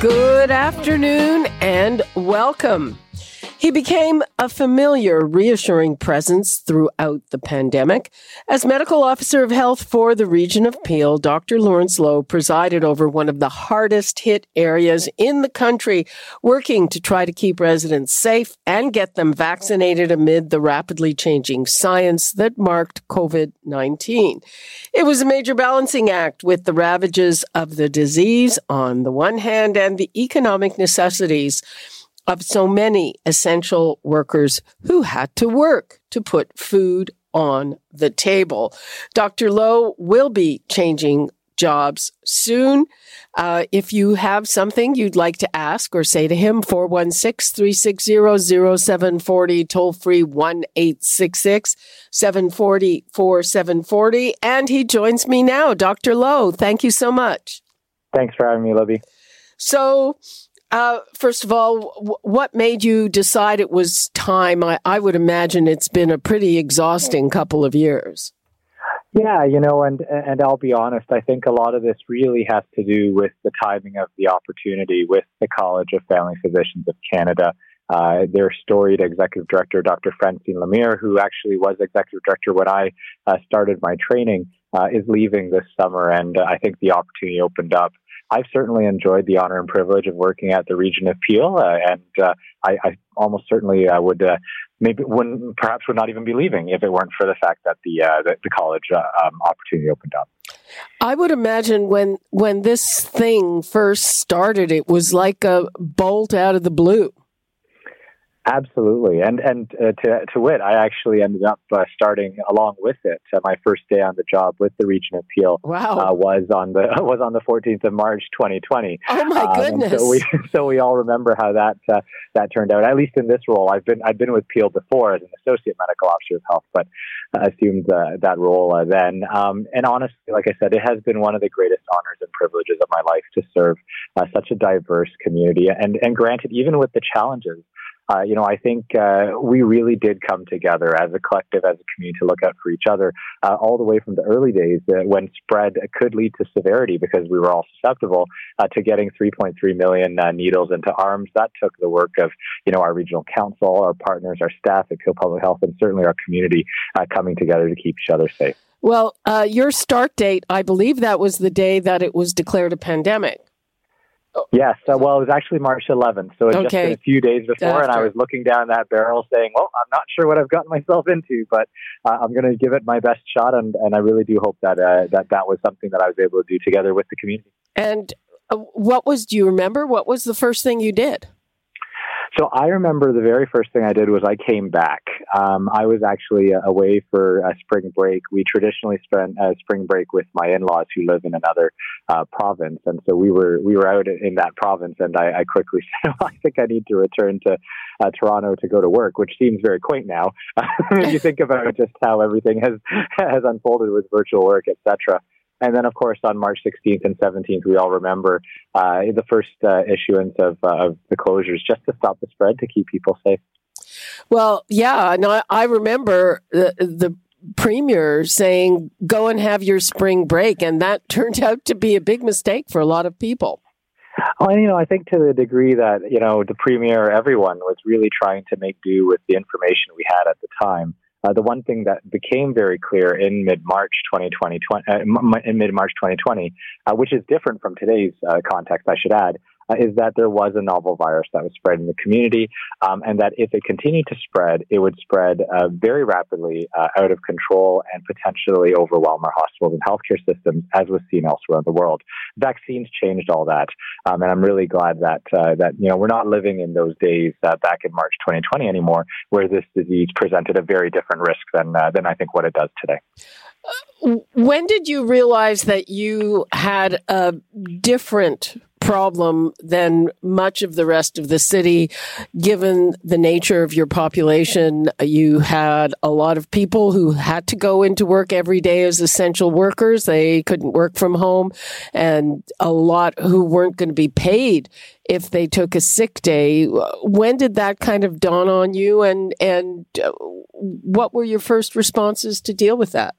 Good afternoon and welcome. He became a familiar, reassuring presence throughout the pandemic. As medical officer of health for the region of Peel, Dr. Lawrence Loh presided over one of the hardest hit areas in the country, working to try to keep residents safe and get them vaccinated amid the rapidly changing science that marked COVID 19. It was a major balancing act with the ravages of the disease on the one hand and the economic necessities of so many essential workers who had to work to put food on the table. Dr. Loh will be changing jobs soon. Uh, if you have something you'd like to ask or say to him, 416 360 0740, toll free 1 866 740 4740. And he joins me now. Dr. Loh, thank you so much. Thanks for having me, Libby. So, uh, first of all, w- what made you decide it was time? I, I would imagine it's been a pretty exhausting couple of years. Yeah, you know, and and I'll be honest. I think a lot of this really has to do with the timing of the opportunity with the College of Family Physicians of Canada. Uh, their storied executive director, Dr. Francine Lemire, who actually was executive director when I uh, started my training, uh, is leaving this summer, and I think the opportunity opened up. I've certainly enjoyed the honor and privilege of working at the region of Peel, uh, and uh, I, I, almost certainly uh, would maybe wouldn't perhaps would not even be leaving if it weren't for the fact that the the, the, college um, opportunity opened up. I would imagine when when this thing first started, it was like a bolt out of the blue. Absolutely, and and uh, to to wit, I actually ended up uh, starting along with it. Uh, my first day on the job with the Region of Peel wow. Uh, was on the was on the 14th of March, 2020. Oh my um, goodness! so we so we all remember how that uh, that turned out. At least in this role, I've been I've been with Peel before as an associate medical officer of health, but assumed that role then. Um, and honestly, like I said, it has been one of the greatest honors and privileges of my life to serve such a diverse community. And and granted, even with the challenges uh, you know, I think uh, we really did come together as a collective, as a community to look out for each other uh, all the way from the early days uh, when spread could lead to severity because we were all susceptible uh, to getting 3.3 million needles into arms. That took the work of, you know, our regional council, our partners, our staff at Peel Public Health, and certainly our community coming together to keep each other safe. Well, your start date, I believe that was the day that it was declared a pandemic. Yes. Uh, well, it was actually March 11th, so it's okay. just been a few days before, After. and I was looking down that barrel, saying, "Well, I'm not sure what I've gotten myself into, but uh, I'm going to give it my best shot." And, and I really do hope that uh, that that was something that I was able to do together with the community. And uh, what was? Do you remember what was the first thing you did? So I remember the very first thing I did was I came back. Um, I was actually uh, away for a spring break. We traditionally spend a spring break with my in-laws who live in another uh, province, and so we were we were out in that province. And I, I quickly said, well, "I think I need to return to uh, Toronto to go to work," which seems very quaint now. you think about just how everything has has unfolded with virtual work, etc. And then, of course, on March 16th and 17th, we all remember uh, the first uh, issuance of, uh, of the closures just to stop the spread to keep people safe. Well, yeah, no, I remember the, the premier saying, go and have your spring break. And that turned out to be a big mistake for a lot of people. Well, you know, I think to the degree that, you know, the premier, everyone was really trying to make do with the information we had at the time. Uh, the one thing that became very clear in mid March 2020, uh, in mid March 2020, uh, which is different from today's uh, context, I should add, uh, is that there was a novel virus that was spread in the community, um, and that if it continued to spread, it would spread uh, very rapidly uh, out of control and potentially overwhelm our hospitals and healthcare systems, as was seen elsewhere in the world. Vaccines changed all that, um, and I'm really glad that uh, that you know we're not living in those days uh, back in March 2020 anymore, where this disease presented a very different risk than uh, than I think what it does today. When did you realize that you had a different problem than much of the rest of the city, given the nature of your population. You had a lot of people who had to go into work every day as essential workers. They couldn't work from home and a lot who weren't going to be paid if they took a sick day. When did that kind of dawn on you and, and uh, what were your first responses to deal with that?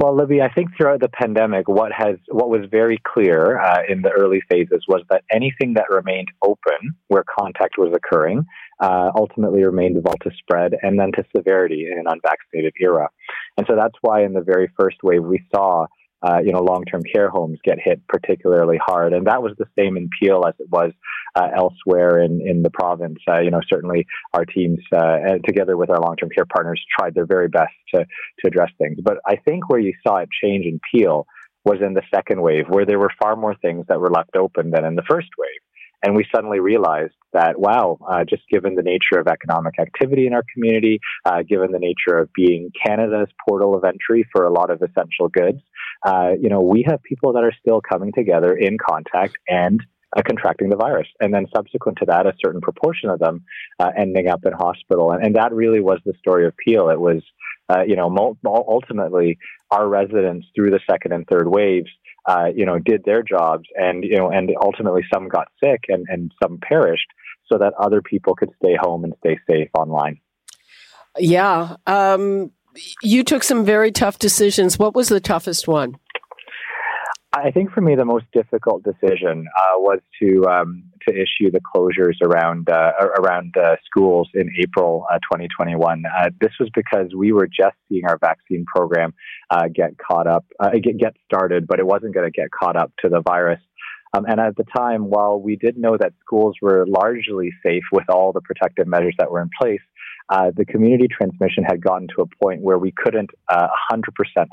Well, Libby, I think throughout the pandemic, what has what was very clear uh, in the early phases was that anything that remained open, where contact was occurring, uh, ultimately remained vulnerable to spread and then to severity in an unvaccinated era. And so that's why in the very first wave we saw uh, you know, long-term care homes get hit particularly hard, and that was the same in Peel as it was uh, elsewhere in in the province. Uh, you know, certainly our teams, uh, together with our long-term care partners, tried their very best to to address things. But I think where you saw it change in Peel was in the second wave, where there were far more things that were left open than in the first wave. And we suddenly realized that, wow, uh, just given the nature of economic activity in our community, uh, given the nature of being Canada's portal of entry for a lot of essential goods, uh, you know, we have people that are still coming together in contact and uh, contracting the virus. And then subsequent to that, a certain proportion of them uh, ending up in hospital. And, and, that really was the story of Peel. It was, uh, you know, ultimately our residents through the second and third waves uh, you know, did their jobs, and you know, and ultimately some got sick and and some perished, so that other people could stay home and stay safe online. Yeah, um, you took some very tough decisions. What was the toughest one? I think for me, the most difficult decision uh, was to um, to issue the closures around uh, around uh, schools in April uh, 2021. Uh, this was because we were just seeing our vaccine program uh, get caught up, get, get started, but it wasn't going to get caught up to the virus. Um, and at the time, while we did know that schools were largely safe with all the protective measures that were in place, uh, the community transmission had gotten to a point where we couldn't uh, 100%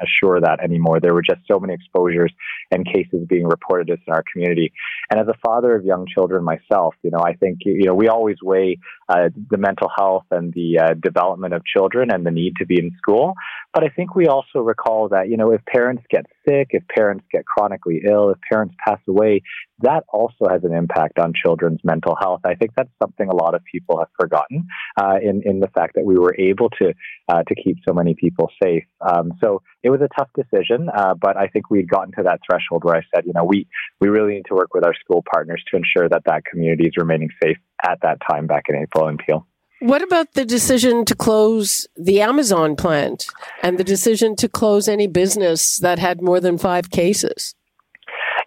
assure that anymore. There were just so many exposures and cases being reported in our community. And as a father of young children myself, you know, I think, you know, we always weigh uh, the mental health and the uh, development of children and the need to be in school. But I think we also recall that, you know, if parents get sick, if parents get chronically ill, if parents pass away, that also has an impact on children's mental health. I think that's something a lot of people have forgotten uh, in, in the fact that we were able to, uh, to keep so many people safe. Um, so it was a tough decision, uh, but I think we'd gotten to that threshold where I said, you know, we, we really need to work with our school partners to ensure that that community is remaining safe at that time back in April in Peel. What about the decision to close the Amazon plant and the decision to close any business that had more than five cases?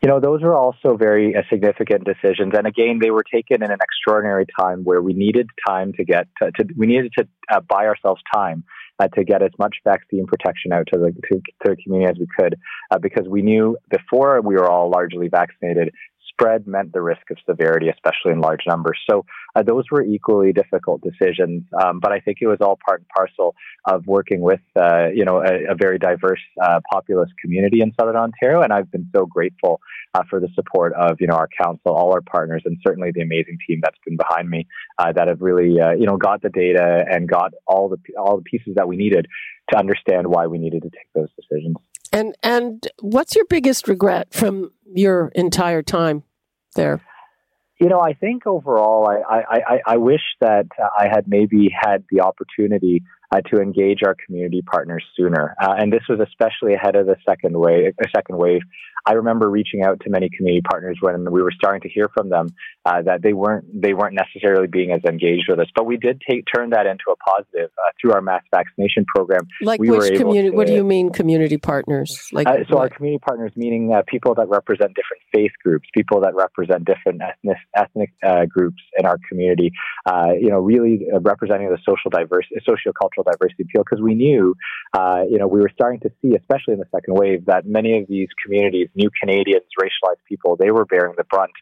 You know, those were also very uh, significant decisions. And again, they were taken in an extraordinary time where we needed time to get to, to we needed to uh, buy ourselves time uh, to get as much vaccine protection out to the to, to the community as we could, uh, because we knew before we were all largely vaccinated spread meant the risk of severity, especially in large numbers. So uh, those were equally difficult decisions. Um, but I think it was all part and parcel of working with, uh, you know, a, a very diverse uh, populous community in Southern Ontario. And I've been so grateful uh, for the support of, you know, our council, all our partners, and certainly the amazing team that's been behind me uh, that have really, uh, you know, got the data and got all the all the pieces that we needed to understand why we needed to take those decisions. And and what's your biggest regret from your entire time there? You know, I think overall, I, I, I, wish that I had maybe had the opportunity uh, to engage our community partners sooner. Uh, and this was especially ahead of the second wave. A second wave, I remember reaching out to many community partners when we were starting to hear from them uh, that they weren't they weren't necessarily being as engaged with us. But we did take turn that into a positive uh, through our mass vaccination program. Like we which community? what do you mean community partners? Like uh, so, what? our community partners meaning uh, people that represent different faith groups, people that represent different ethnic ethnic uh, groups in our community. you know, really representing the social diversity, sociocultural diversity appeal because we knew, uh, you know, we were starting to see, especially in the second wave, that many of these communities new Canadians, racialized people, they were bearing the brunt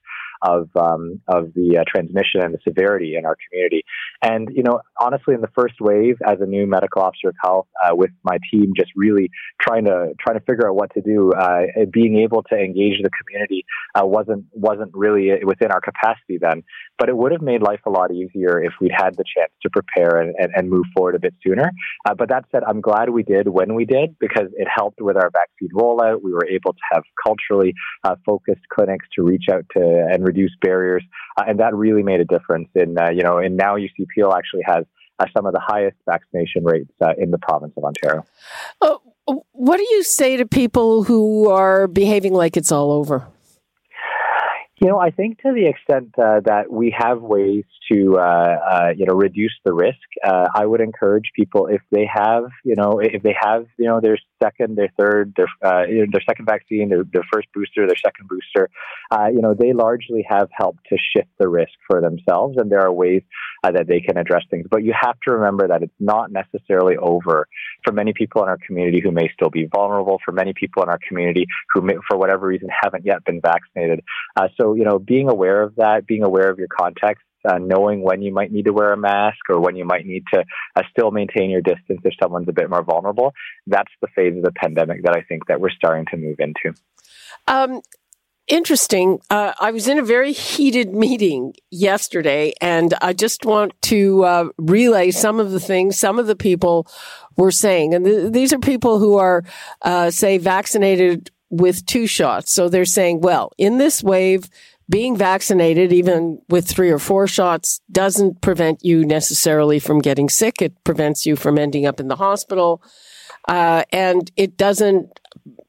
of um, of the uh, transmission and the severity in our community. And you know, honestly, in the first wave, as a new medical officer of health, uh, with my team, just really trying to trying to figure out what to do, uh, being able to engage the community uh, wasn't wasn't really within our capacity then. But it would have made life a lot easier if we'd had the chance to prepare and, and, and move forward a bit sooner. Uh, but that said, I'm glad we did when we did because it helped with our vaccine rollout. We were able to have culturally uh, focused clinics to reach out to and reduce barriers, uh, and that really made a difference. In uh, you know, and now UC Peel actually has uh, some of the highest vaccination rates uh, in the province of Ontario. Uh, what do you say to people who are behaving like it's all over? You know, I think to the extent uh, that we have ways to, uh, uh, you know, reduce the risk, uh, I would encourage people if they have, you know, if they have, you know, their second, their third, their, uh, their second vaccine, their, their first booster, their second booster, uh, you know, they largely have helped to shift the risk for themselves, and there are ways that they can address things. But you have to remember that it's not necessarily over for many people in our community who may still be vulnerable, for many people in our community who, may, for whatever reason, haven't yet been vaccinated. so so, you know, being aware of that, being aware of your context, uh, knowing when you might need to wear a mask or when you might need to uh, still maintain your distance if someone's a bit more vulnerable, that's the phase of the pandemic that I think that we're starting to move into. Um, interesting. Uh, I was in a very heated meeting yesterday, and I just want to uh, relay some of the things some of the people were saying. And th- these are people who are, uh, say, vaccinated with two shots. So they're saying, well, in this wave, being vaccinated, even with three or four shots, doesn't prevent you necessarily from getting sick. It prevents you from ending up in the hospital. Uh, and it doesn't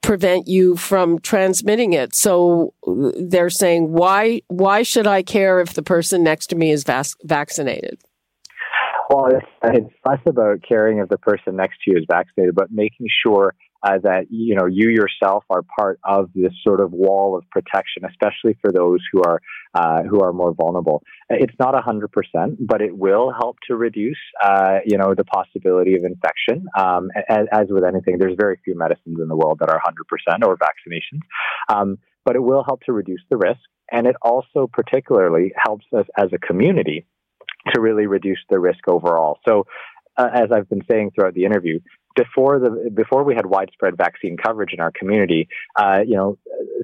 prevent you from transmitting it. So they're saying, why, why should I care if the person next to me is vac- vaccinated? Well, it's, it's less about caring if the person next to you is vaccinated, but making sure uh, that you know you yourself are part of this sort of wall of protection, especially for those who are uh, who are more vulnerable. It's not hundred percent, but it will help to reduce uh, you know the possibility of infection. Um, as, as, with anything, there's very few medicines in the world that are hundred percent or vaccinations, um, but it will help to reduce the risk, and it also particularly helps us as a community to really reduce the risk overall. So uh, as I've been saying throughout the interview, before the before we had widespread vaccine coverage in our community, uh, you know,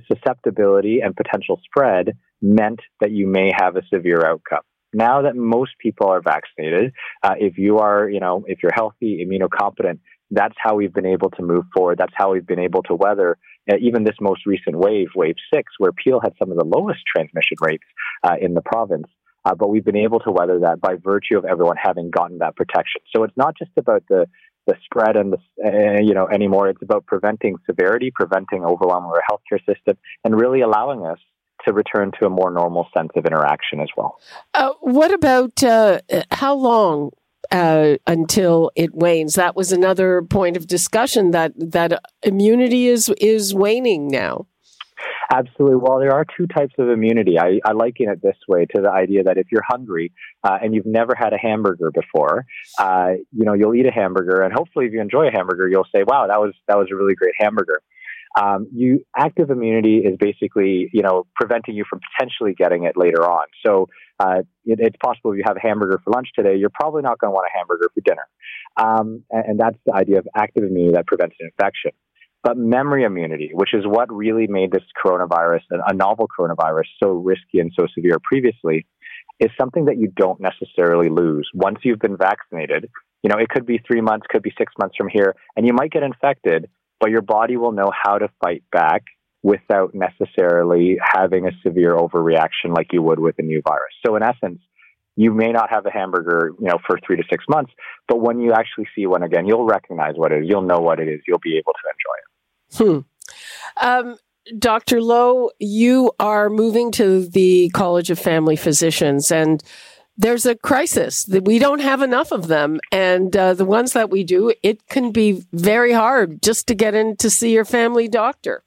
susceptibility and potential spread meant that you may have a severe outcome. Now that most people are vaccinated, uh, if you are, you know, if you're healthy, immunocompetent, that's how we've been able to move forward. That's how we've been able to weather uh, even this most recent wave, wave six, where Peel had some of the lowest transmission rates uh, in the province. Uh, but we've been able to weather that by virtue of everyone having gotten that protection. So it's not just about the the spread and the uh, you know anymore. It's about preventing severity, preventing overwhelm of our healthcare system, and really allowing us to return to a more normal sense of interaction as well. Uh, what about uh, how long uh, until it wanes? That was another point of discussion that that immunity is is waning now. Absolutely. Well, there are two types of immunity. I, I liken it this way to the idea that if you're hungry uh, and you've never had a hamburger before, uh, you know, you'll eat a hamburger, and hopefully, if you enjoy a hamburger, you'll say, "Wow, that was that was a really great hamburger." Um, you active immunity is basically, you know, preventing you from potentially getting it later on. So uh, it, it's possible if you have a hamburger for lunch today, you're probably not going to want a hamburger for dinner. Um, and, and that's the idea of active immunity that prevents an infection. But memory immunity, which is what really made this coronavirus, a novel coronavirus, so risky and so severe previously, is something that you don't necessarily lose. Once you've been vaccinated, you know, it could be three months, could be six months from here, and you might get infected, but your body will know how to fight back without necessarily having a severe overreaction like you would with a new virus. So in essence, you may not have a hamburger, you know, for three to six months, but when you actually see one again, you'll recognize what it is. You'll know what it is. You'll be able to enjoy it. Hmm. Um, Dr. Loh, you are moving to the College of Family Physicians, and there's a crisis that we don't have enough of them. And uh, the ones that we do, it can be very hard just to get in to see your family doctor.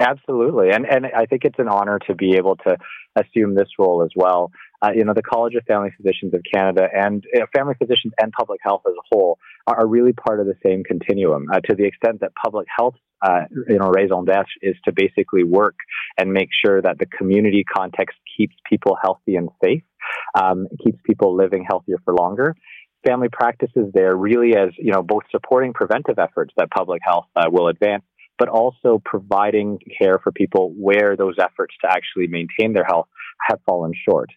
Absolutely, and and I think it's an honor to be able to assume this role as well. Uh, you know, the College of Family Physicians of Canada and you know, family physicians and public health as a whole are, are really part of the same continuum. Uh, to the extent that public health, uh, you know, raison d'être is to basically work and make sure that the community context keeps people healthy and safe, um, keeps people living healthier for longer family practices there really as you know both supporting preventive efforts that public health uh, will advance but also providing care for people where those efforts to actually maintain their health have fallen short.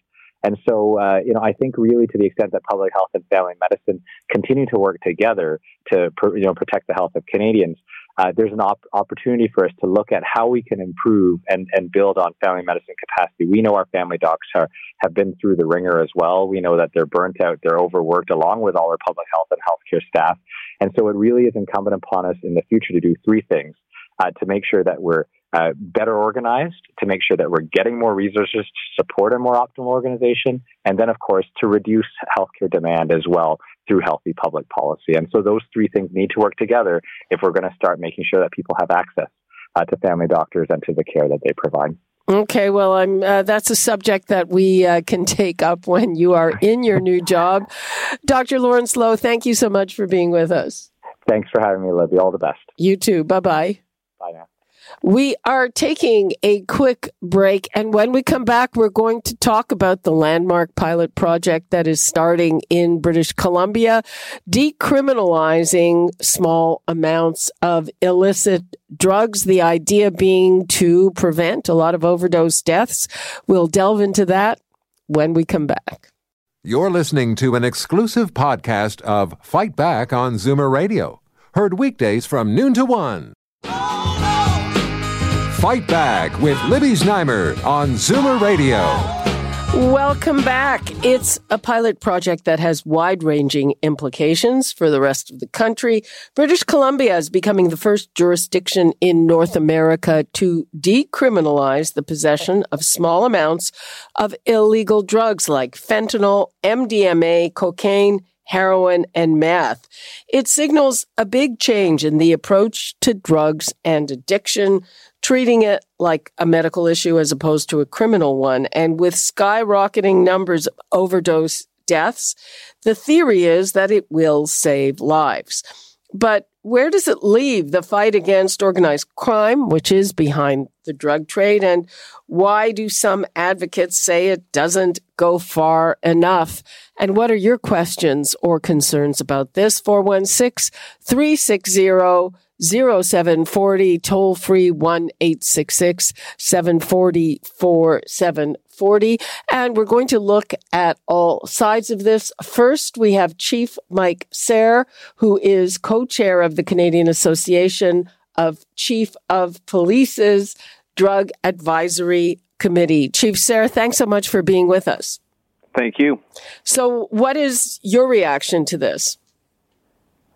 And so, uh, you know, I think really to the extent that public health and family medicine continue to work together to, you know, protect the health of Canadians, uh, there's an op- opportunity for us to look at how we can improve and, and build on family medicine capacity. We know our family docs are, have been through the ringer as well. We know that they're burnt out, they're overworked, along with all our public health and healthcare staff. And so it really is incumbent upon us in the future to do three things uh, to make sure that we're uh, better organized, to make sure that we're getting more resources to support a more optimal organization, and then, of course, to reduce healthcare demand as well through healthy public policy. And so those three things need to work together if we're going to start making sure that people have access uh, to family doctors and to the care that they provide. Okay, well, I'm. Uh, that's a subject that we uh, can take up when you are in your new job, Dr. Lawrence Loh. Thank you so much for being with us. Thanks for having me, Libby. All the best. You too. Bye bye. Bye now. We are taking a quick break, and when we come back, we're going to talk about the landmark pilot project that is starting in British Columbia, decriminalizing small amounts of illicit drugs. The idea being to prevent a lot of overdose deaths. We'll delve into that when we come back. You're listening to an exclusive podcast of Fight Back on Zoomer Radio, heard weekdays from noon to one. Fight Back with Libby Znaimer on Zoomer Radio. Welcome back. It's a pilot project that has wide ranging implications for the rest of the country. British Columbia is becoming the first jurisdiction in North America to decriminalize the possession of small amounts of illegal drugs like fentanyl, MDMA, cocaine, heroin, and meth. It signals a big change in the approach to drugs and addiction treating it like a medical issue as opposed to a criminal one. And with skyrocketing numbers of overdose deaths, the theory is that it will save lives. But where does it leave the fight against organized crime, which is behind the drug trade? And why do some advocates say it doesn't go far enough? And what are your questions or concerns about this? 416 360 0740 toll free 1 866 740 4740. And we're going to look at all sides of this. First, we have Chief Mike Serr, who is co-chair of the Canadian Association of Chief of Police's Drug Advisory Committee. Chief Serr, thanks so much for being with us. Thank you. So, what is your reaction to this?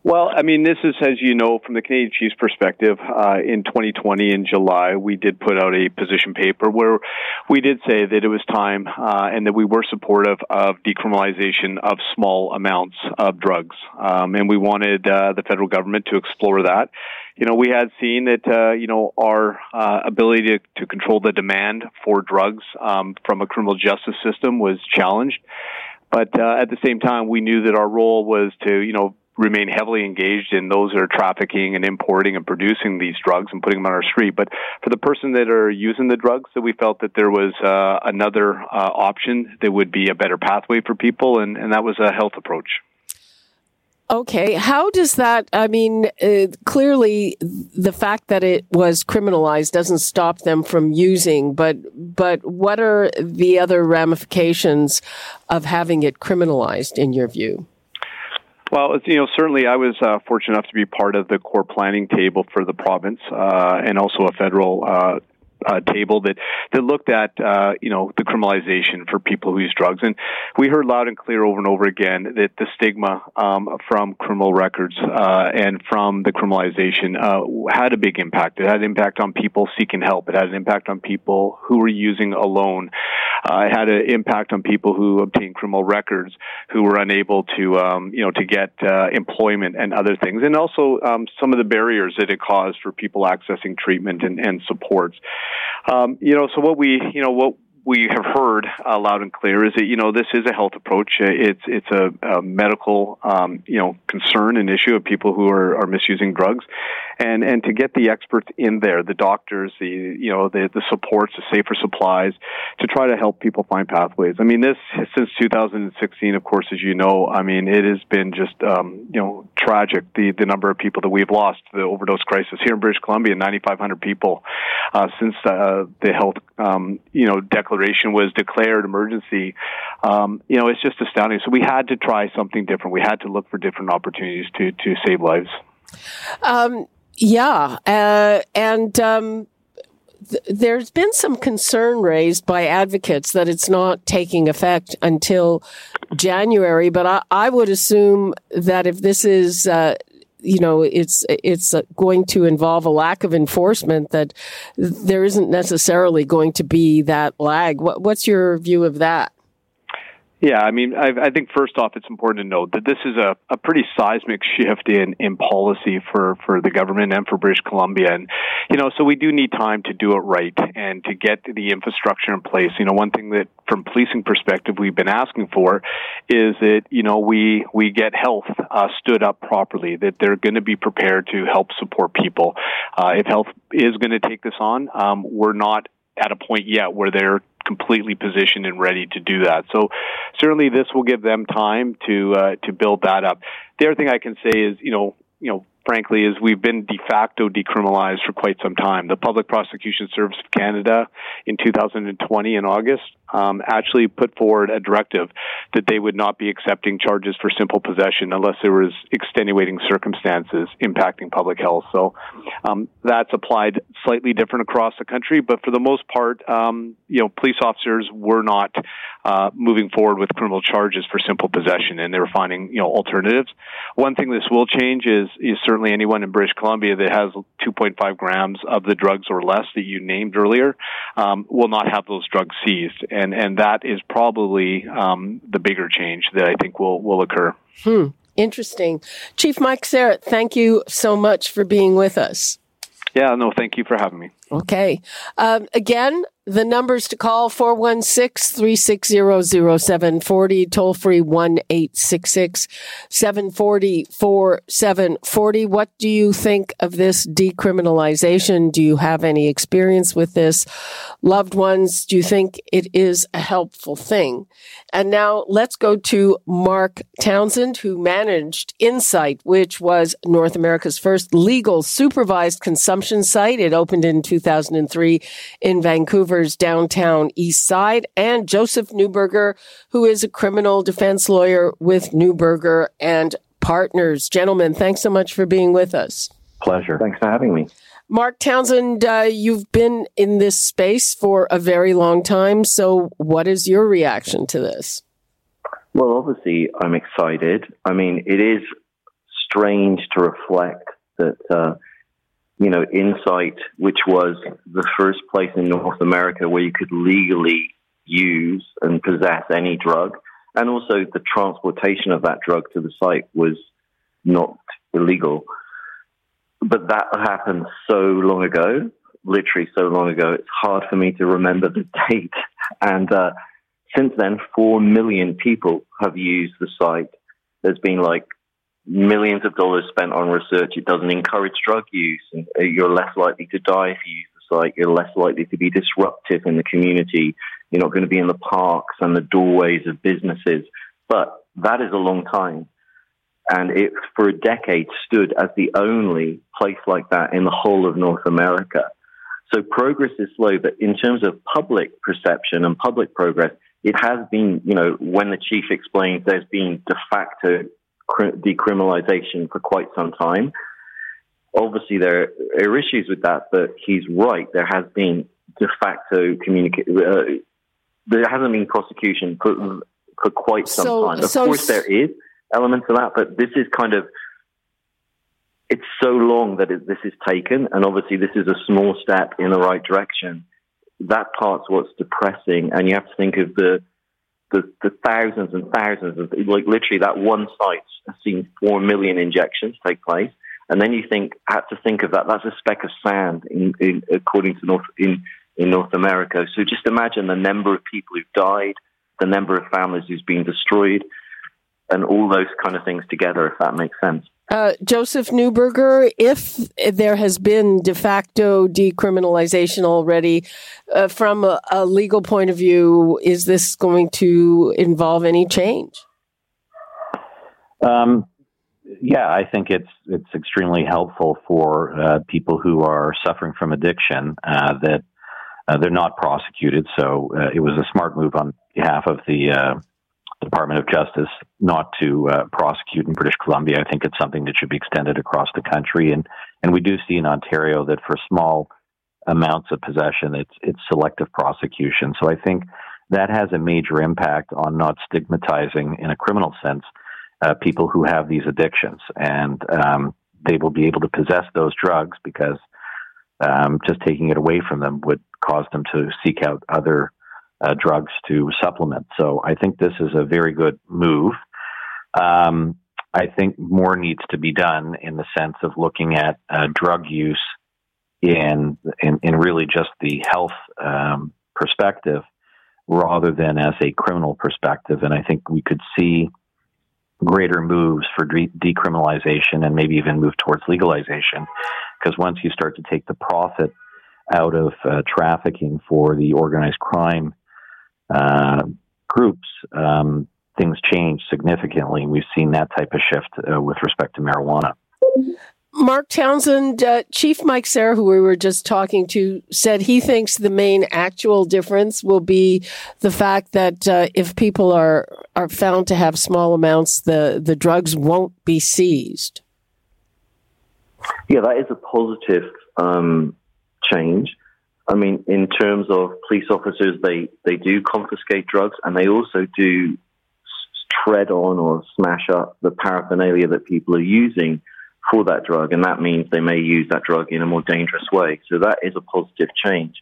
Well, I mean, this is, as you know, from the Canadian Chiefs perspective, uh, in 2020 in July, we did put out a position paper where we did say that it was time uh, and that we were supportive of decriminalization of small amounts of drugs. Um, and we wanted uh, the federal government to explore that. You know, we had seen that, uh, you know, our uh, ability to, to control the demand for drugs um, from a criminal justice system was challenged. But uh, at the same time, we knew that our role was to, you know, remain heavily engaged in those that are trafficking and importing and producing these drugs and putting them on our street. But for the person that are using the drugs, that we felt that there was uh, another uh, option that would be a better pathway for people, and, and that was a health approach. Okay, how does that? I mean, uh, clearly, the fact that it was criminalized doesn't stop them from using. But but what are the other ramifications of having it criminalized, in your view? Well, you know, certainly I was uh, fortunate enough to be part of the core planning table for the province uh, and also a federal uh, table that that looked at uh, you know the criminalization for people who use drugs, and we heard loud and clear over and over again that the stigma um, from criminal records uh, and from the criminalization uh, had a big impact. It had an impact on people seeking help. It had an impact on people who were using alone. Uh, it had an impact on people who obtained criminal records who were unable to um, you know to get uh, employment and other things, and also um, some of the barriers that it caused for people accessing treatment and, and supports. Um, you know, so what we, you know, what we have heard uh, loud and clear is that you know this is a health approach. It's it's a, a medical um, you know concern and issue of people who are, are misusing drugs, and and to get the experts in there, the doctors, the you know the the supports, the safer supplies, to try to help people find pathways. I mean, this since 2016, of course, as you know, I mean it has been just um, you know tragic the the number of people that we've lost the overdose crisis here in British Columbia, 9,500 people uh, since uh, the health um, you know declaration was declared emergency. Um, you know, it's just astounding. So we had to try something different. We had to look for different opportunities to to save lives. Um, Yeah, uh, and um, th- there's been some concern raised by advocates that it's not taking effect until January. But I, I would assume that if this is uh, you know it's it's going to involve a lack of enforcement that there isn't necessarily going to be that lag. What, what's your view of that yeah, I mean, I, I think first off, it's important to note that this is a, a pretty seismic shift in, in policy for, for the government and for British Columbia. And, you know, so we do need time to do it right and to get the infrastructure in place. You know, one thing that from policing perspective we've been asking for is that, you know, we, we get health uh, stood up properly, that they're going to be prepared to help support people. Uh, if health is going to take this on, um, we're not at a point yet where they're completely positioned and ready to do that. So certainly this will give them time to uh, to build that up. The other thing I can say is, you know, you know, frankly, is we've been de facto decriminalized for quite some time. The Public Prosecution Service of Canada in 2020 in August um, actually put forward a directive that they would not be accepting charges for simple possession unless there was extenuating circumstances impacting public health. So um, that's applied slightly different across the country, but for the most part, um, you know, police officers were not uh, moving forward with criminal charges for simple possession, and they were finding you know alternatives. One thing this will change is is certainly anyone in British Columbia that has 2.5 grams of the drugs or less that you named earlier um, will not have those drugs seized, and and that is probably um, the bigger change that I think will will occur. Hmm. Interesting, Chief Mike Sarrett. Thank you so much for being with us. Yeah, no, thank you for having me. Okay. Um, again, the numbers to call 416-360-0740, toll free 1-866-740-4740. What do you think of this decriminalization? Do you have any experience with this? Loved ones, do you think it is a helpful thing? And now let's go to Mark Townsend, who managed Insite, which was North America's first legal supervised consumption site. It opened in 2003 in Vancouver's downtown east side, and Joseph Neuberger, who is a criminal defense lawyer with Neuberger and Partners. Gentlemen, thanks so much for being with us. Pleasure. Thanks for having me. Mark Townsend, uh, you've been in this space for a very long time. So, what is your reaction to this? Well, obviously, I'm excited. I mean, it is strange to reflect that uh, you know, Insite, which was the first place in North America where you could legally use and possess any drug. And also the transportation of that drug to the site was not illegal. But that happened so long ago, literally so long ago, it's hard for me to remember the date. And uh, since then, 4 million people have used the site. There's been like millions of dollars spent on research. It doesn't encourage drug use, and uh, you're less likely to die if you use the site. You're less likely to be disruptive in the community. You're not going to be in the parks and the doorways of businesses. But that is a long time. And it, for a decade, stood as the only place like that in the whole of North America. So progress is slow, but in terms of public perception and public progress, it has been, you know, when the chief explains there's been de facto decriminalization for quite some time. Obviously, there are issues with that, but he's right. There has been de facto communication. Uh, there hasn't been prosecution for, for quite some so, time. Of so course, there is elements of that, but this is kind of it's so long that it, this is taken, and obviously, this is a small step in the right direction. That part's what's depressing, and you have to think of the the, the thousands and thousands of like literally that one site has seen four million injections take place, and then you think had to think of that. That's a speck of sand in, in according to North in in North America. So just imagine the number of people who've died, the number of families who's been destroyed, and all those kind of things together. If that makes sense. Uh, Joseph Neuberger, if there has been de facto decriminalization already, uh, from a, a, legal point of view, is this going to involve any change? Um, yeah, I think it's it's extremely helpful for uh, people who are suffering from addiction uh, that uh, they're not prosecuted. So uh, it was a smart move on behalf of the Department of Justice not to uh, prosecute in British Columbia. I think it's something that should be extended across the country, and and we do see in Ontario that for small amounts of possession, it's it's selective prosecution. So I think that has a major impact on not stigmatizing, in a criminal sense, uh, people who have these addictions, and um, they will be able to possess those drugs because um, just taking it away from them would cause them to seek out other uh, drugs to supplement. So I think this is a very good move. Um, I think more needs to be done in the sense of looking at uh, drug use in, in, in really just the health um, perspective rather than as a criminal perspective. And I think we could see greater moves for de- decriminalization and maybe even move towards legalization. Because once you start to take the profit out of uh, trafficking for the organized crime uh, groups, um, things change significantly. We've seen that type of shift uh, with respect to marijuana. Mark Townsend, uh, Chief Mike Serra, who we were just talking to, said he thinks the main actual difference will be the fact that uh, if people are are found to have small amounts, the the drugs won't be seized. Yeah, that is a positive um, change. I mean, in terms of police officers, they they do confiscate drugs, and they also do tread on or smash up the paraphernalia that people are using for that drug, and that means they may use that drug in a more dangerous way. So that is a positive change.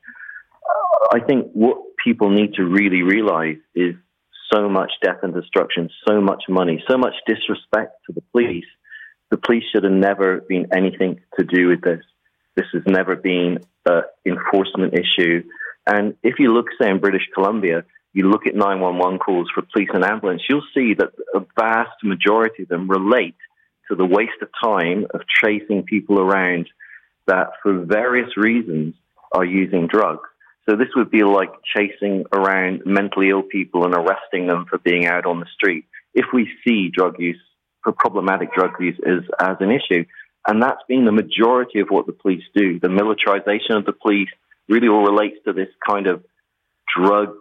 I think what people need to really realize is so much death and destruction, so much money, so much disrespect to the police. The police should have never been anything to do with this. This has never been enforcement issue. And if you look, say, in British Columbia, you look at 911 calls for police and ambulance, you'll see that a vast majority of them relate to the waste of time of chasing people around that for various reasons are using drugs. So this would be like chasing around mentally ill people and arresting them for being out on the street. If we see drug use, for problematic drug use as an issue, and that's been the majority of what the police do. The militarization of the police really all relates to this kind of drug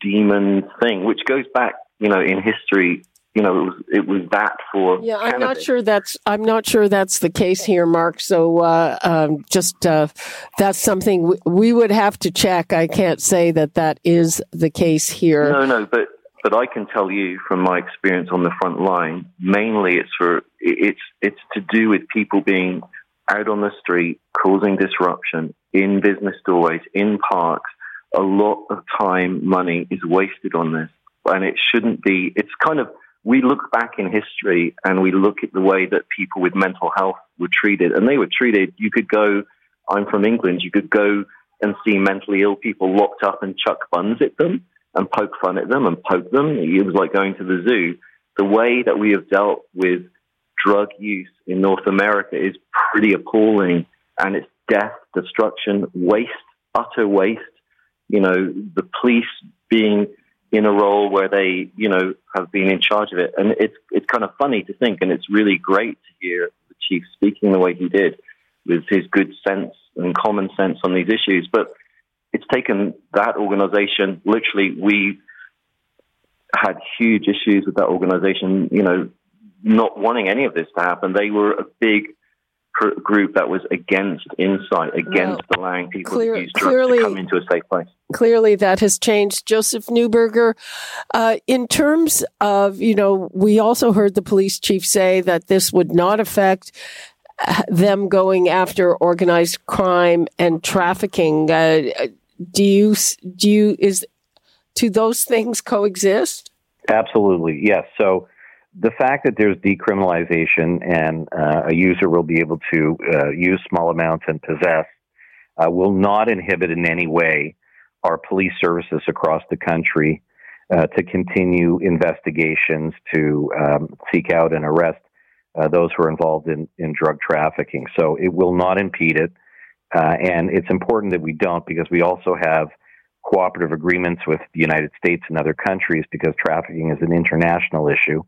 demon thing, which goes back, you know, in history you know, it was it was that for. Yeah, I'm not sure that's I'm not sure that's the case here, Mark. So uh, um, just uh, that's something we, we, would have to check. I can't say that that is the case here. No, no, but but I can tell you from my experience on the front line, mainly it's for it's it's to do with people being out on the street causing disruption in business doorways, in parks. A lot of time, money is wasted on this, and it shouldn't be. It's kind of we look back in history and we look at the way that people with mental health were treated, and they were treated. You could go, I'm from England, you could go and see mentally ill people locked up and chuck buns at them and poke fun at them and poke them. It was like going to the zoo. The way that we have dealt with drug use in North America is pretty appalling, and it's death, destruction, waste, utter waste. You know, the police being in a role where they, you know, have been in charge of it. And it's it's kind of funny to think, and it's really great to hear the chief speaking the way he did, with his good sense and common sense on these issues. But it's taken that organization. Literally, we had huge issues with that organization. You know, not wanting any of this to happen. They were a big group that was against Insite, against well, allowing people clear, to use drugs clearly, to come into a safe place. Clearly, that has changed. Joseph Neuberger, uh, in terms of, you know, we also heard the police chief say that this would not affect them going after organized crime and trafficking. Uh, do you, do you, is, do those things coexist? Absolutely, yes. So, the fact that there's decriminalization and uh, a user will be able to uh, use small amounts and possess uh, will not inhibit in any way our police services across the country uh, to continue investigations to um, seek out and arrest uh, those who are involved in, in drug trafficking. So it will not impede it. Uh, and it's important that we don't because we also have cooperative agreements with the United States and other countries because trafficking is an international issue.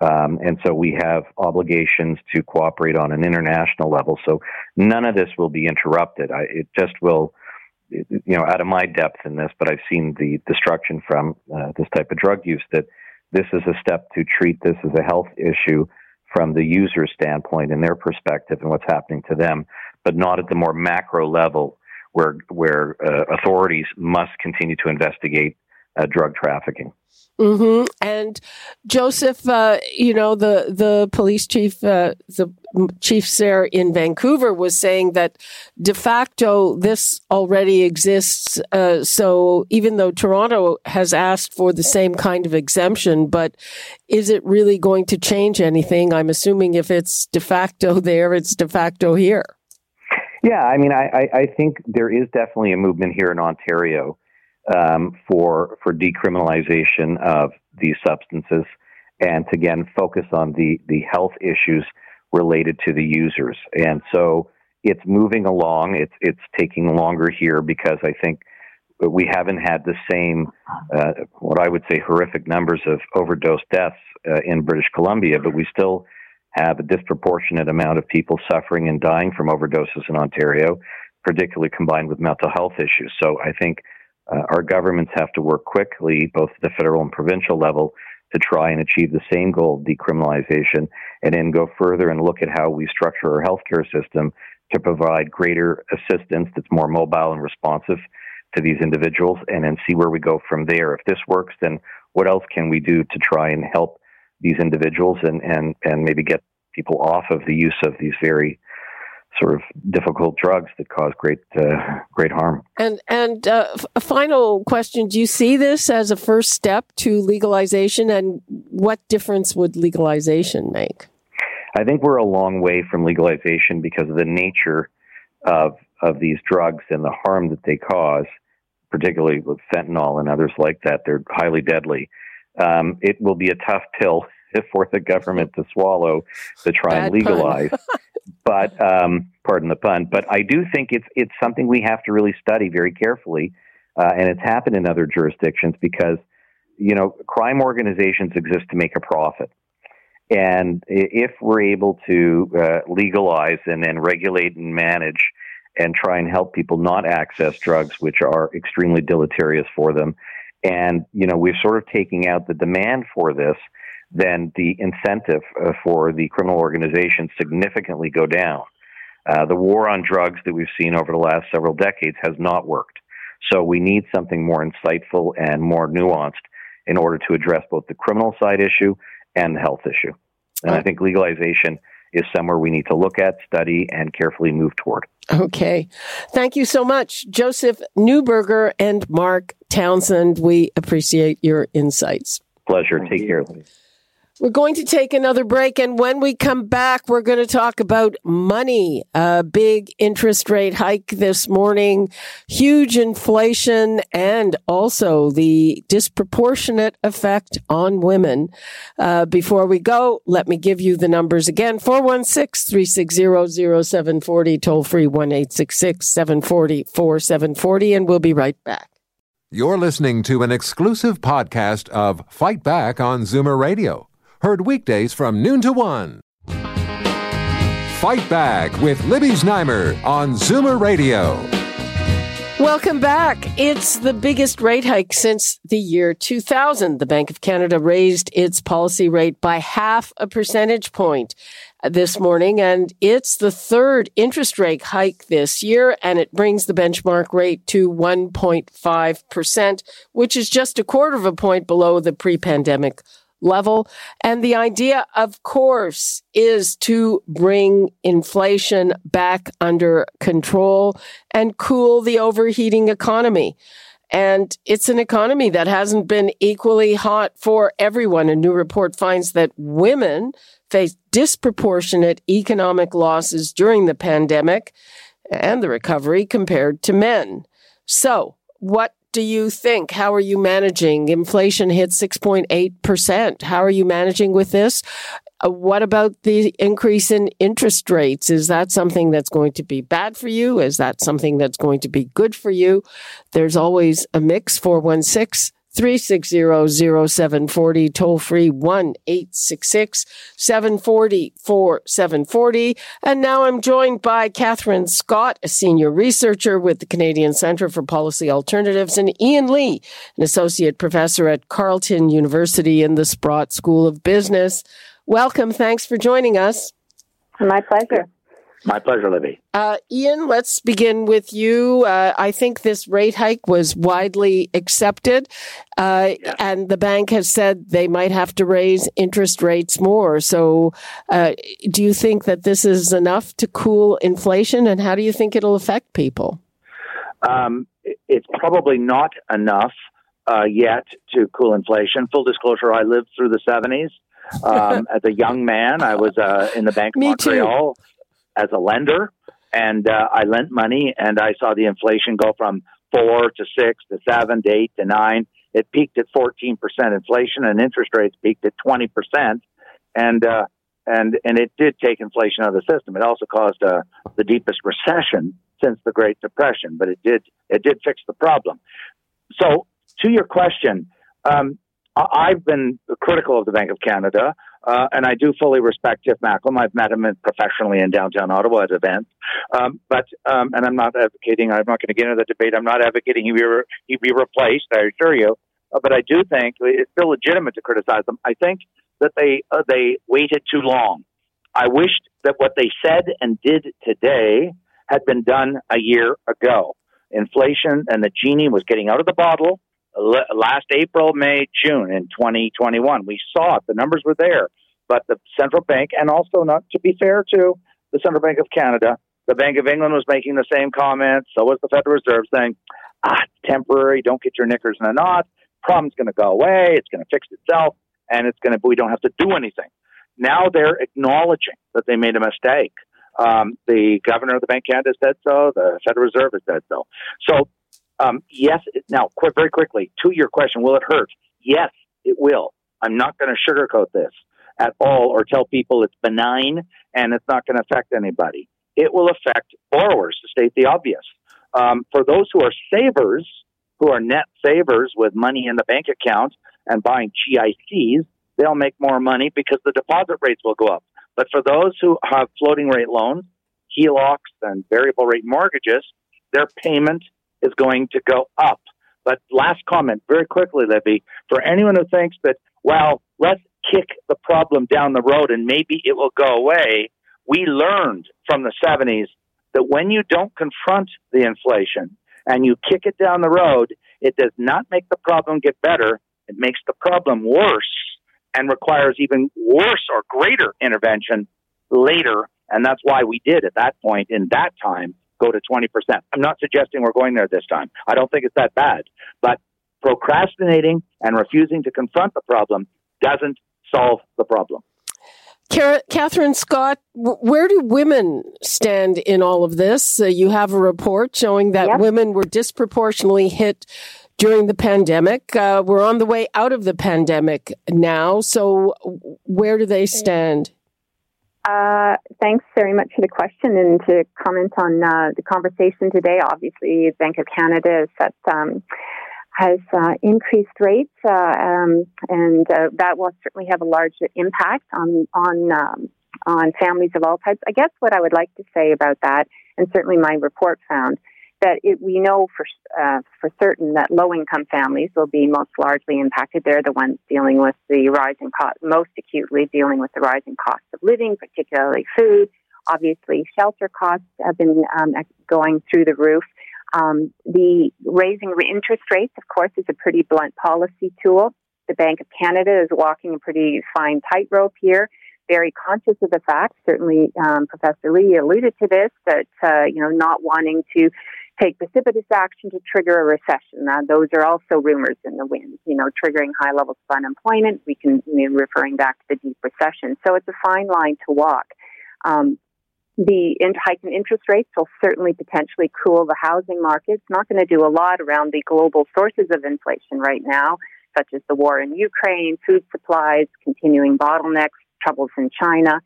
Um, and so we have obligations to cooperate on an international level. So none of this will be interrupted. I, it just will, you know, out of my depth in this, but I've seen the destruction from uh, this type of drug use that this is a step to treat this as a health issue from the user standpoint and their perspective and what's happening to them, but not at the more macro level where where uh, authorities must continue to investigate uh, drug trafficking. Mm-hmm. And Joseph, uh, you know, the the police chief, uh, the chief there in Vancouver, was saying that de facto this already exists. Uh, so even though Toronto has asked for the same kind of exemption, but is it really going to change anything? I'm assuming if it's de facto there, it's de facto here. Yeah, I mean, I, I think there is definitely a movement here in Ontario um, for for decriminalization of these substances, and to again focus on the the health issues related to the users. And so it's moving along. It's it's taking longer here because I think we haven't had the same uh, what I would say horrific numbers of overdose deaths uh, in British Columbia, but we still have a disproportionate amount of people suffering and dying from overdoses in Ontario, particularly combined with mental health issues. So I think uh, our governments have to work quickly, both at the federal and provincial level, to try and achieve the same goal, of decriminalization, and then go further and look at how we structure our healthcare system to provide greater assistance that's more mobile and responsive to these individuals, and then see where we go from there. If this works, then what else can we do to try and help these individuals and, and, and maybe get people off of the use of these very sort of difficult drugs that cause great uh, great harm. And and uh, a final question: Do you see this as a first step to legalization, and what difference would legalization make? I think we're a long way from legalization because of the nature of of these drugs and the harm that they cause, particularly with fentanyl and others like that. They're highly deadly. Um, it will be a tough pill for the government to swallow to try Bad and legalize. but um, pardon the pun. But I do think it's it's something we have to really study very carefully, uh, and it's happened in other jurisdictions because you know crime organizations exist to make a profit. And if we're able to uh, legalize and then regulate and manage and try and help people not access drugs, which are extremely deleterious for them, and you know we're sort of taking out the demand for this, then the incentive uh, for the criminal organizations significantly go down. Uh, the war on drugs that we've seen over the last several decades has not worked. So we need something more insightful and more nuanced in order to address both the criminal side issue and the health issue. And I think legalization is somewhere we need to look at, study, and carefully move toward. Okay. Thank you so much, Joseph Neuberger and Mark Townsend. We appreciate your insights. Pleasure. Take care. We're going to take another break. And when we come back, we're going to talk about money. A big interest rate hike this morning, huge inflation, and also the disproportionate effect on women. Uh, before we go, let me give you the numbers again 416 360 0740, toll free 1 740 4740. And we'll be right back. You're listening to an exclusive podcast of Fight Back on Zoomer Radio Heard weekdays from noon to one. Fight Back with Libby Znaimer on Zoomer Radio. Welcome back. It's the biggest rate hike since the year 2000. The Bank of Canada raised its policy rate by half a percentage point this morning, and it's the third interest rate hike this year, and it brings the benchmark rate to 1.5%, which is just a quarter of a point below the pre-pandemic level. And the idea, of course, is to bring inflation back under control and cool the overheating economy. And it's an economy that hasn't been equally hot for everyone. A new report finds that women face disproportionate economic losses during the pandemic and the recovery compared to men. So, what do you think? How are you managing? Inflation hit 6.8%. How are you managing with this? Uh, what about the increase in interest rates? Is that something that's going to be bad for you? Is that something that's going to be good for you? There's always a mix 416 360-0740, toll free 1-866-740-4740. And now I'm joined by Catherine Scott, a senior researcher with the Canadian Centre for Policy Alternatives, and Ian Lee, an associate professor at Carleton University in the Sprott School of Business. Welcome. Thanks for joining us. My pleasure. My pleasure, Libby. Uh, Ian, let's begin with you. Uh, I think this rate hike was widely accepted, uh, yeah. and the bank has said they might have to raise interest rates more. So, uh, do you think that this is enough to cool inflation, and how do you think it'll affect people? Um, it's probably not enough uh, yet to cool inflation. Full disclosure: I lived through the '70s. Um, as a young man, I was uh, in the Bank of Me Montreal. Too as a lender, and uh, I lent money, and I saw the inflation go from four to six to seven to eight to nine. It peaked at 14% inflation, and interest rates peaked at 20%, and uh, and and it did take inflation out of the system. It also caused uh, the deepest recession since the Great Depression, but it did it did fix the problem. So, to your question, um, I've been critical of the Bank of Canada. Uh, and I do fully respect Tiff Macklem. I've met him professionally in downtown Ottawa at events. Um, but, um, and I'm not advocating, I'm not going to get into the debate. I'm not advocating he be, re- he be replaced, I assure you. Uh, but I do think it's still legitimate to criticize them. I think that they, uh, they waited too long. I wished that what they said and did today had been done a year ago. Inflation and the genie was getting out of the bottle last April, May, June in 2021. We saw it. The numbers were there. But the central bank, and also not to be fair to the Central Bank of Canada, the Bank of England was making the same comments. So was the Federal Reserve saying, ah, temporary, don't get your knickers in a knot. Problem's going to go away. It's going to fix itself. And it's going to, we don't have to do anything. Now they're acknowledging that they made a mistake. Um, the governor of the Bank of Canada said so. The Federal Reserve has said so. So um, yes. Now, quick, very quickly to your question, will it hurt? Yes, it will. I'm not going to sugarcoat this at all or tell people it's benign and it's not going to affect anybody. It will affect borrowers, to state the obvious. Um, for those who are savers, who are net savers with money in the bank account and buying GICs, they'll make more money because the deposit rates will go up. But for those who have floating rate loans, HELOCs, and variable rate mortgages, their payment is going to go up. But last comment, very quickly, Libby, for anyone who thinks that, well, let's kick the problem down the road and maybe it will go away, we learned from the 70s that when you don't confront the inflation and you kick it down the road, it does not make the problem get better. It makes the problem worse and requires even worse or greater intervention later. And that's why we did at that point in that time go to 20%. I'm not suggesting we're going there this time. I don't think it's that bad. But procrastinating and refusing to confront the problem doesn't solve the problem. Catherine Scott, where do women stand in all of this? Uh, you have a report showing that yep. women were disproportionately hit during the pandemic. Uh, we're on the way out of the pandemic now. So, where do they stand? Uh, thanks very much for the question and to comment on uh, the conversation today. Obviously, Bank of Canada has, um, has uh, increased rates, uh, um, and uh, that will certainly have a large impact on on um, on families of all types. I guess what I would like to say about that, and certainly my report found, that it, we know for uh, for certain that low income families will be most largely impacted. They're the ones dealing with the rising cost, most acutely dealing with the rising cost of living, particularly food. Obviously, shelter costs have been um, going through the roof. Um, the raising interest rates, of course, is a pretty blunt policy tool. The Bank of Canada is walking a pretty fine tightrope here very conscious of the fact, certainly um, Professor Lee alluded to this, that, uh, you know, not wanting to take precipitous action to trigger a recession. Uh, those are also rumors in the wind, you know, triggering high levels of unemployment. We can, you know, referring back to the deep recession. So it's a fine line to walk. Um, the hike in interest rates will certainly potentially cool the housing market. It's not going to do a lot around the global sources of inflation right now, such as the war in Ukraine, food supplies, continuing bottlenecks, troubles in China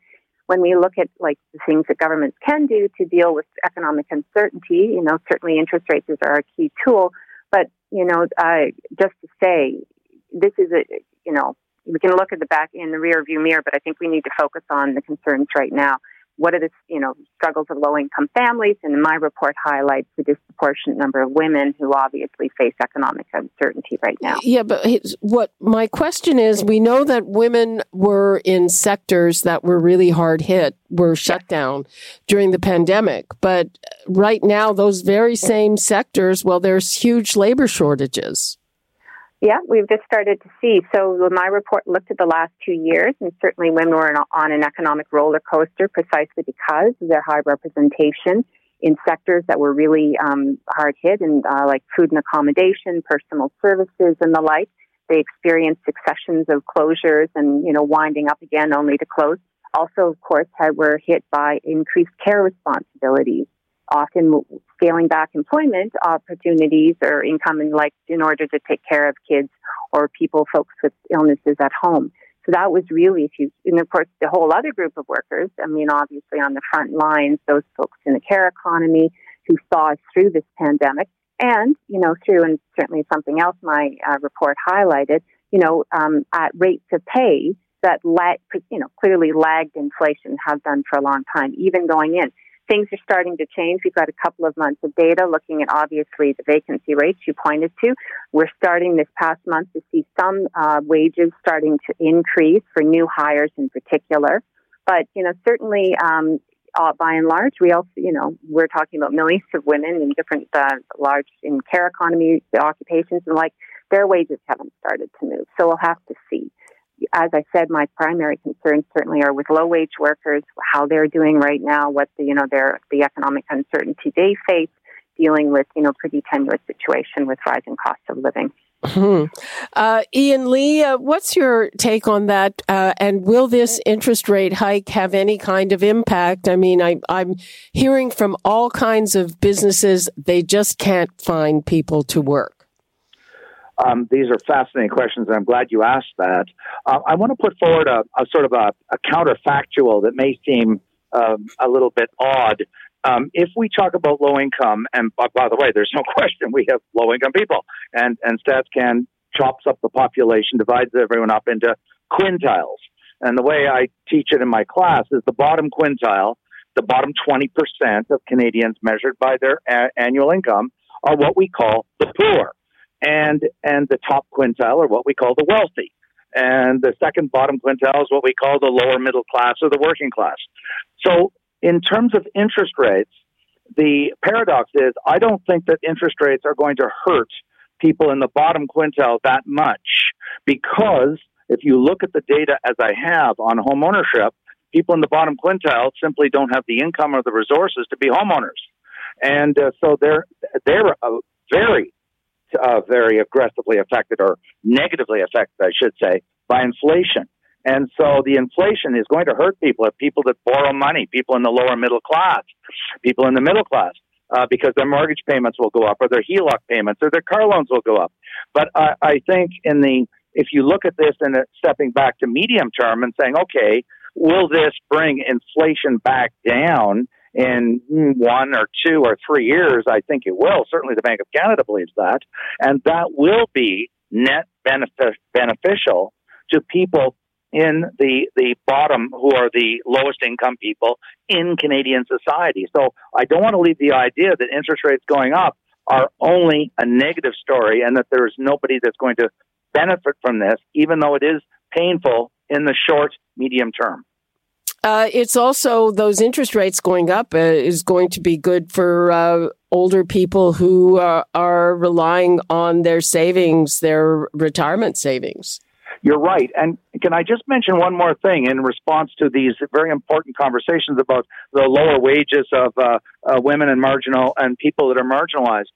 when we look at like the things that governments can do to deal with economic uncertainty, you know, certainly interest rates are a key tool, but you know, uh, just to say, this is a, you know, we can look at the back in the rear view mirror, but I think we need to focus on the concerns right now what are the you know struggles of low income families? And my report highlights the disproportionate number of women who obviously face economic uncertainty right now. Yeah but what my question is we know that women were in sectors that were really hard hit were shut down during the pandemic. But right now those very same sectors well there's huge labor shortages yeah, we've just started to see. So my report looked at the last two years, and certainly women were on an economic roller coaster precisely because of their high representation in sectors that were really um, hard hit, and uh, like food and accommodation, personal services, and the like. They experienced successions of closures and you know winding up again only to close. Also, of course, had, were hit by increased care responsibilities often scaling back employment opportunities or income in like in order to take care of kids or people folks with illnesses at home. So that was really huge. and of course the whole other group of workers, I mean obviously on the front lines, those folks in the care economy who saw us through this pandemic and, you know, through and certainly something else my uh, report highlighted, you know, um, at rates of pay that lag, you know, clearly lagged inflation have done for a long time, even going in things are starting to change. We've got a couple of months of data looking at obviously the vacancy rates you pointed to. We're starting this past month to see some uh, wages starting to increase for new hires in particular. But, you know, certainly, um, uh, by and large, we also, you know, we're talking about millions of women in different uh, large in care economy occupations and like their wages haven't started to move. So we'll have to see as I said, my primary concerns certainly are with low wage workers, how they're doing right now, what the, you know, their, the economic uncertainty they face, dealing with, you know, pretty tenuous situation with rising costs of living. Hmm. Uh, Ian Lee, uh, what's your take on that? Uh, and will this interest rate hike have any kind of impact? I mean, I, I'm hearing from all kinds of businesses, they just can't find people to work. Um, these are fascinating questions, and I'm glad you asked that. Uh, I want to put forward a, a sort of a, a, counterfactual that may seem um, a little bit odd. Um, if we talk about low income, and by, by, the way, there's no question we have low income people, and and StatsCan chops up the population, divides everyone up into quintiles. And the way I teach it in my class is the bottom quintile, the bottom 20% of Canadians measured by their a- annual income, are what we call the poor and and the top quintile are what we call the wealthy. And the second bottom quintile is what we call the lower middle class or the working class. So in terms of interest rates the paradox is i don't think that interest rates are going to hurt people in the bottom quintile that much because if you look at the data as i have on home ownership people in the bottom quintile simply don't have the income or the resources to be homeowners. And uh, so they're they're very uh, very aggressively affected or negatively affected, I should say, by inflation. And so the inflation is going to hurt people, people that borrow money, people in the lower middle class, people in the middle class, uh, because their mortgage payments will go up, or their HELOC payments, or their car loans will go up. But I, I think in the if you look at this and stepping back to medium term and saying, okay, will this bring inflation back down? In one or two or three years, I think it will. Certainly, the Bank of Canada believes that, and that will be net benefit, beneficial to people in the the bottom who are the lowest income people in Canadian society. So I don't want to leave the idea that interest rates going up are only a negative story and that there is nobody that's going to benefit from this, even though it is painful in the short, medium term. Uh, it's also those interest rates going up uh, is going to be good for uh, older people who uh, are relying on their savings, their retirement savings. You're right. And can I just mention one more thing in response to these very important conversations about the lower wages of uh, uh, women and marginal and people that are marginalized?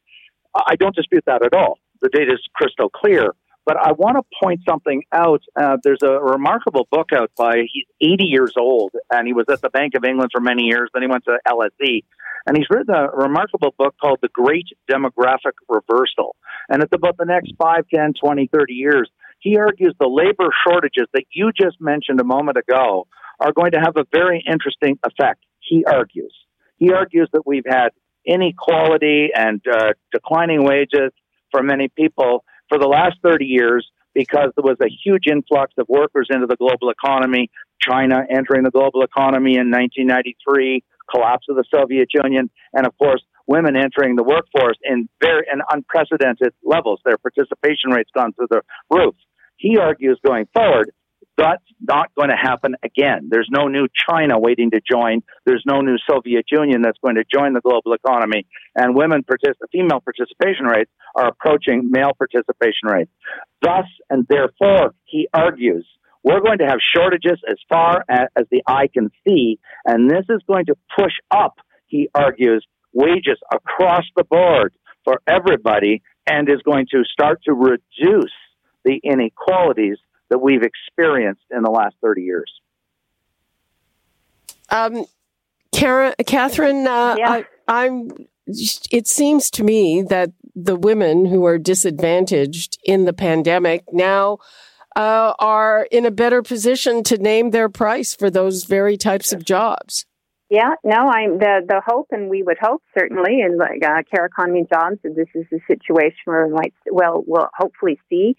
I don't dispute that at all. The data is crystal clear. But I want to point something out. Uh, there's a remarkable book out by, he's 80 years old, and he was at the Bank of England for many years. Then he went to LSE. And he's written a remarkable book called The Great Demographic Reversal. And it's about the next 5, 10, 20, 30 years. He argues the labor shortages that you just mentioned a moment ago are going to have a very interesting effect, he argues. He argues that we've had inequality and uh, declining wages for many people for the last 30 years because there was a huge influx of workers into the global economy. China entering the global economy in 1993, collapse of the Soviet Union, and of course, women entering the workforce in very in unprecedented levels. Their participation rates gone through the roof. He argues going forward that's not going to happen again. There's no new China waiting to join. There's no new Soviet Union that's going to join the global economy. And women female participation rates are approaching male participation rates. Thus and therefore, he argues, we're going to have shortages as far as, as the eye can see, and this is going to push up, he argues, wages across the board for everybody and is going to start to reduce the inequalities that we've experienced in the last 30 years. Um, Karen, Catherine, uh, yeah. I, am It seems to me that the women who are disadvantaged in the pandemic now uh, are in a better position to name their price for those very types of jobs. Yeah, no, I'm the the hope, and we would hope certainly in like uh, care economy jobs that this is a situation where we might well we'll hopefully see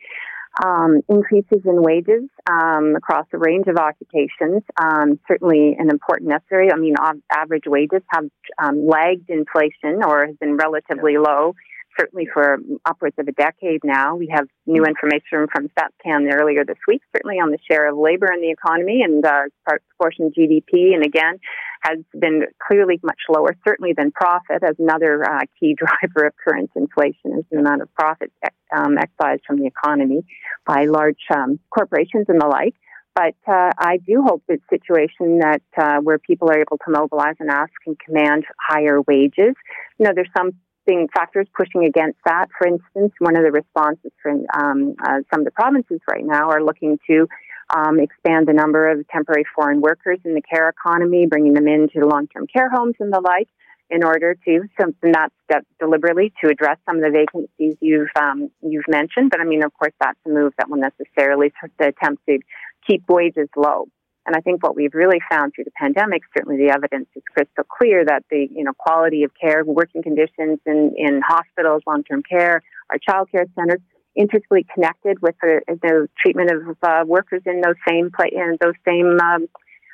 um, increases in wages um, across a range of occupations. Um, certainly an important necessary. I mean, average wages have um, lagged inflation or have been relatively low. Certainly for upwards of a decade now. We have new information from StatsCan earlier this week, certainly on the share of labor in the economy and uh, proportion GDP. And again, has been clearly much lower, certainly than profit, as another uh, key driver of current inflation is the amount of profit um, excised from the economy by large um, corporations and the like. But uh, I do hope that situation that uh, where people are able to mobilize and ask and command higher wages. You know, there's some thing, factors pushing against that. For instance, one of the responses from um, uh, some of the provinces right now are looking to um, expand the number of temporary foreign workers in the care economy, bringing them into long-term care homes and the like, in order to something that's step deliberately to address some of the vacancies you've um, you've mentioned. But I mean, of course, that's a move that will necessarily attempt to keep wages low. And I think what we've really found through the pandemic, certainly the evidence is crystal clear that the you know quality of care, working conditions in, in hospitals, long term care, our child care centers, intricately connected with the, the treatment of uh, workers in those same pla- in those same um,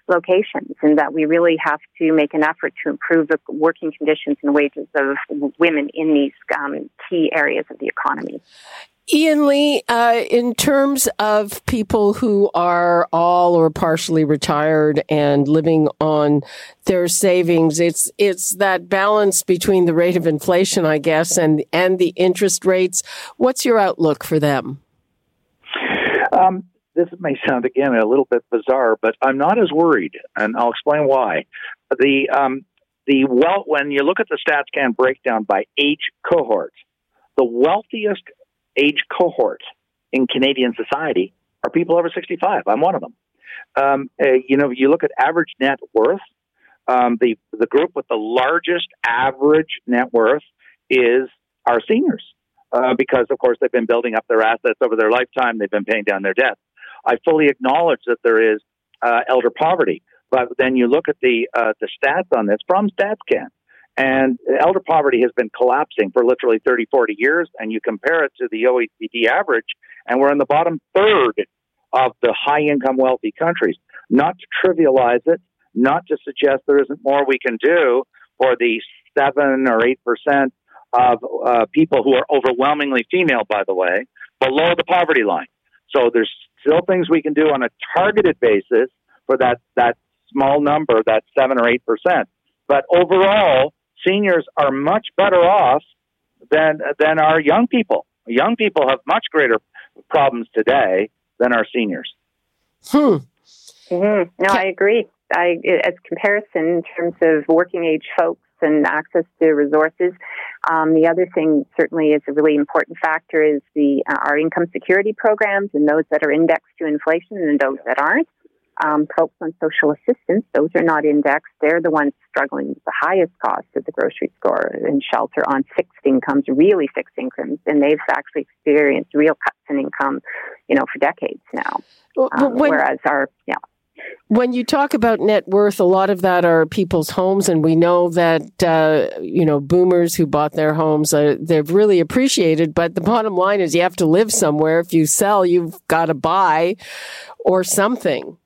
locations, and that we really have to make an effort to improve the working conditions and wages of women in these um, key areas of the economy. Ian Lee, uh, in terms of people who are all or partially retired and living on their savings, it's it's that balance between the rate of inflation, I guess, and and the interest rates. What's your outlook for them? Um, this may sound again a little bit bizarre, but I'm not as worried, and I'll explain why. The um, the well, when you look at the StatsCan breakdown by age cohort, the wealthiest age cohort in Canadian society are people over 65. I'm one of them. Um, uh, you know, you look at average net worth. Um, the the group with the largest average net worth is our seniors, uh, because of course they've been building up their assets over their lifetime. They've been paying down their debt. I fully acknowledge that there is uh, elder poverty, but then you look at the uh, the stats on this from StatsCan. And elder poverty has been collapsing for literally 30, 40 years. And you compare it to the OECD average, and we're in the bottom third of the high income wealthy countries. Not to trivialize it, not to suggest there isn't more we can do for the seven or eight percent of uh, people who are overwhelmingly female, by the way, below the poverty line. So there's still things we can do on a targeted basis for that, that small number, that seven or eight percent. But overall, seniors are much better off than than our young people. Young people have much greater problems today than our seniors. Hmm. Mm-hmm. No, I agree. I, as comparison in terms of working age folks and access to resources. Um, the other thing certainly is a really important factor is the uh, our income security programs and those that are indexed to inflation and those that aren't um, folks on social assistance, those are not indexed. They're the ones struggling with the highest cost at the grocery store and shelter on fixed incomes, really fixed incomes, and they've actually experienced real cuts in income, you know, for decades now. Um, when, whereas our, yeah. When you talk about net worth, a lot of that are people's homes, and we know that uh, you know boomers who bought their homes uh, they've really appreciated. But the bottom line is, you have to live somewhere. If you sell, you've got to buy or something.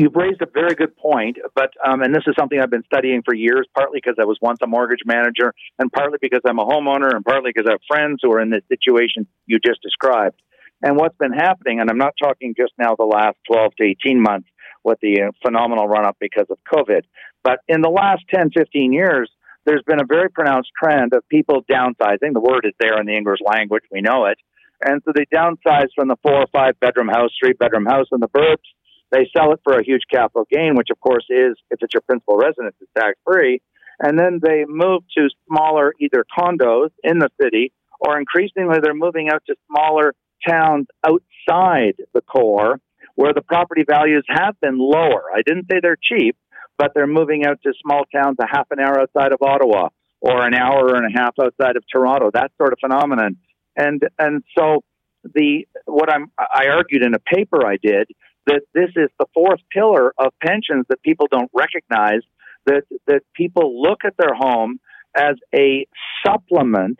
You've raised a very good point, but um, and this is something I've been studying for years. Partly because I was once a mortgage manager, and partly because I'm a homeowner, and partly because I have friends who are in the situation you just described. And what's been happening, and I'm not talking just now the last 12 to 18 months with the uh, phenomenal run up because of COVID, but in the last 10, 15 years, there's been a very pronounced trend of people downsizing. The word is there in the English language, we know it. And so they downsize from the four or five bedroom house, three bedroom house in the burbs. They sell it for a huge capital gain, which of course is, if it's your principal residence, is tax free. And then they move to smaller either condos in the city or increasingly they're moving out to smaller towns outside the core where the property values have been lower. I didn't say they're cheap, but they're moving out to small towns a half an hour outside of Ottawa or an hour and a half outside of Toronto, that sort of phenomenon. And and so the what I'm I argued in a paper I did that this is the fourth pillar of pensions that people don't recognize that that people look at their home as a supplement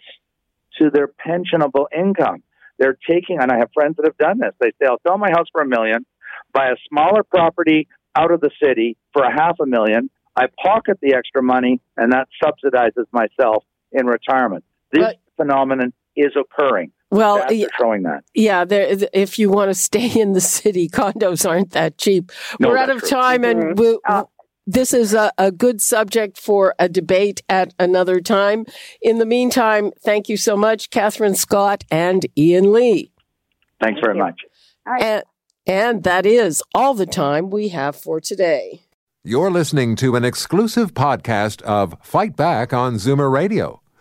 to their pensionable income. They're taking, and I have friends that have done this. They say, I'll sell my house for a million, buy a smaller property out of the city for a half a million. I pocket the extra money, and that subsidizes myself in retirement. This but, phenomenon is occurring. Well, yeah, showing that. Yeah, there, if you want to stay in the city, condos aren't that cheap. No, We're out of true. time, mm-hmm. and we, uh, this is a, a, good subject for a debate at another time. In the meantime, thank you so much, Catherine Scott and Ian Lee. Thanks very much. And, and that is all the time we have for today. You're listening to an exclusive podcast of Fight Back on Zoomer Radio,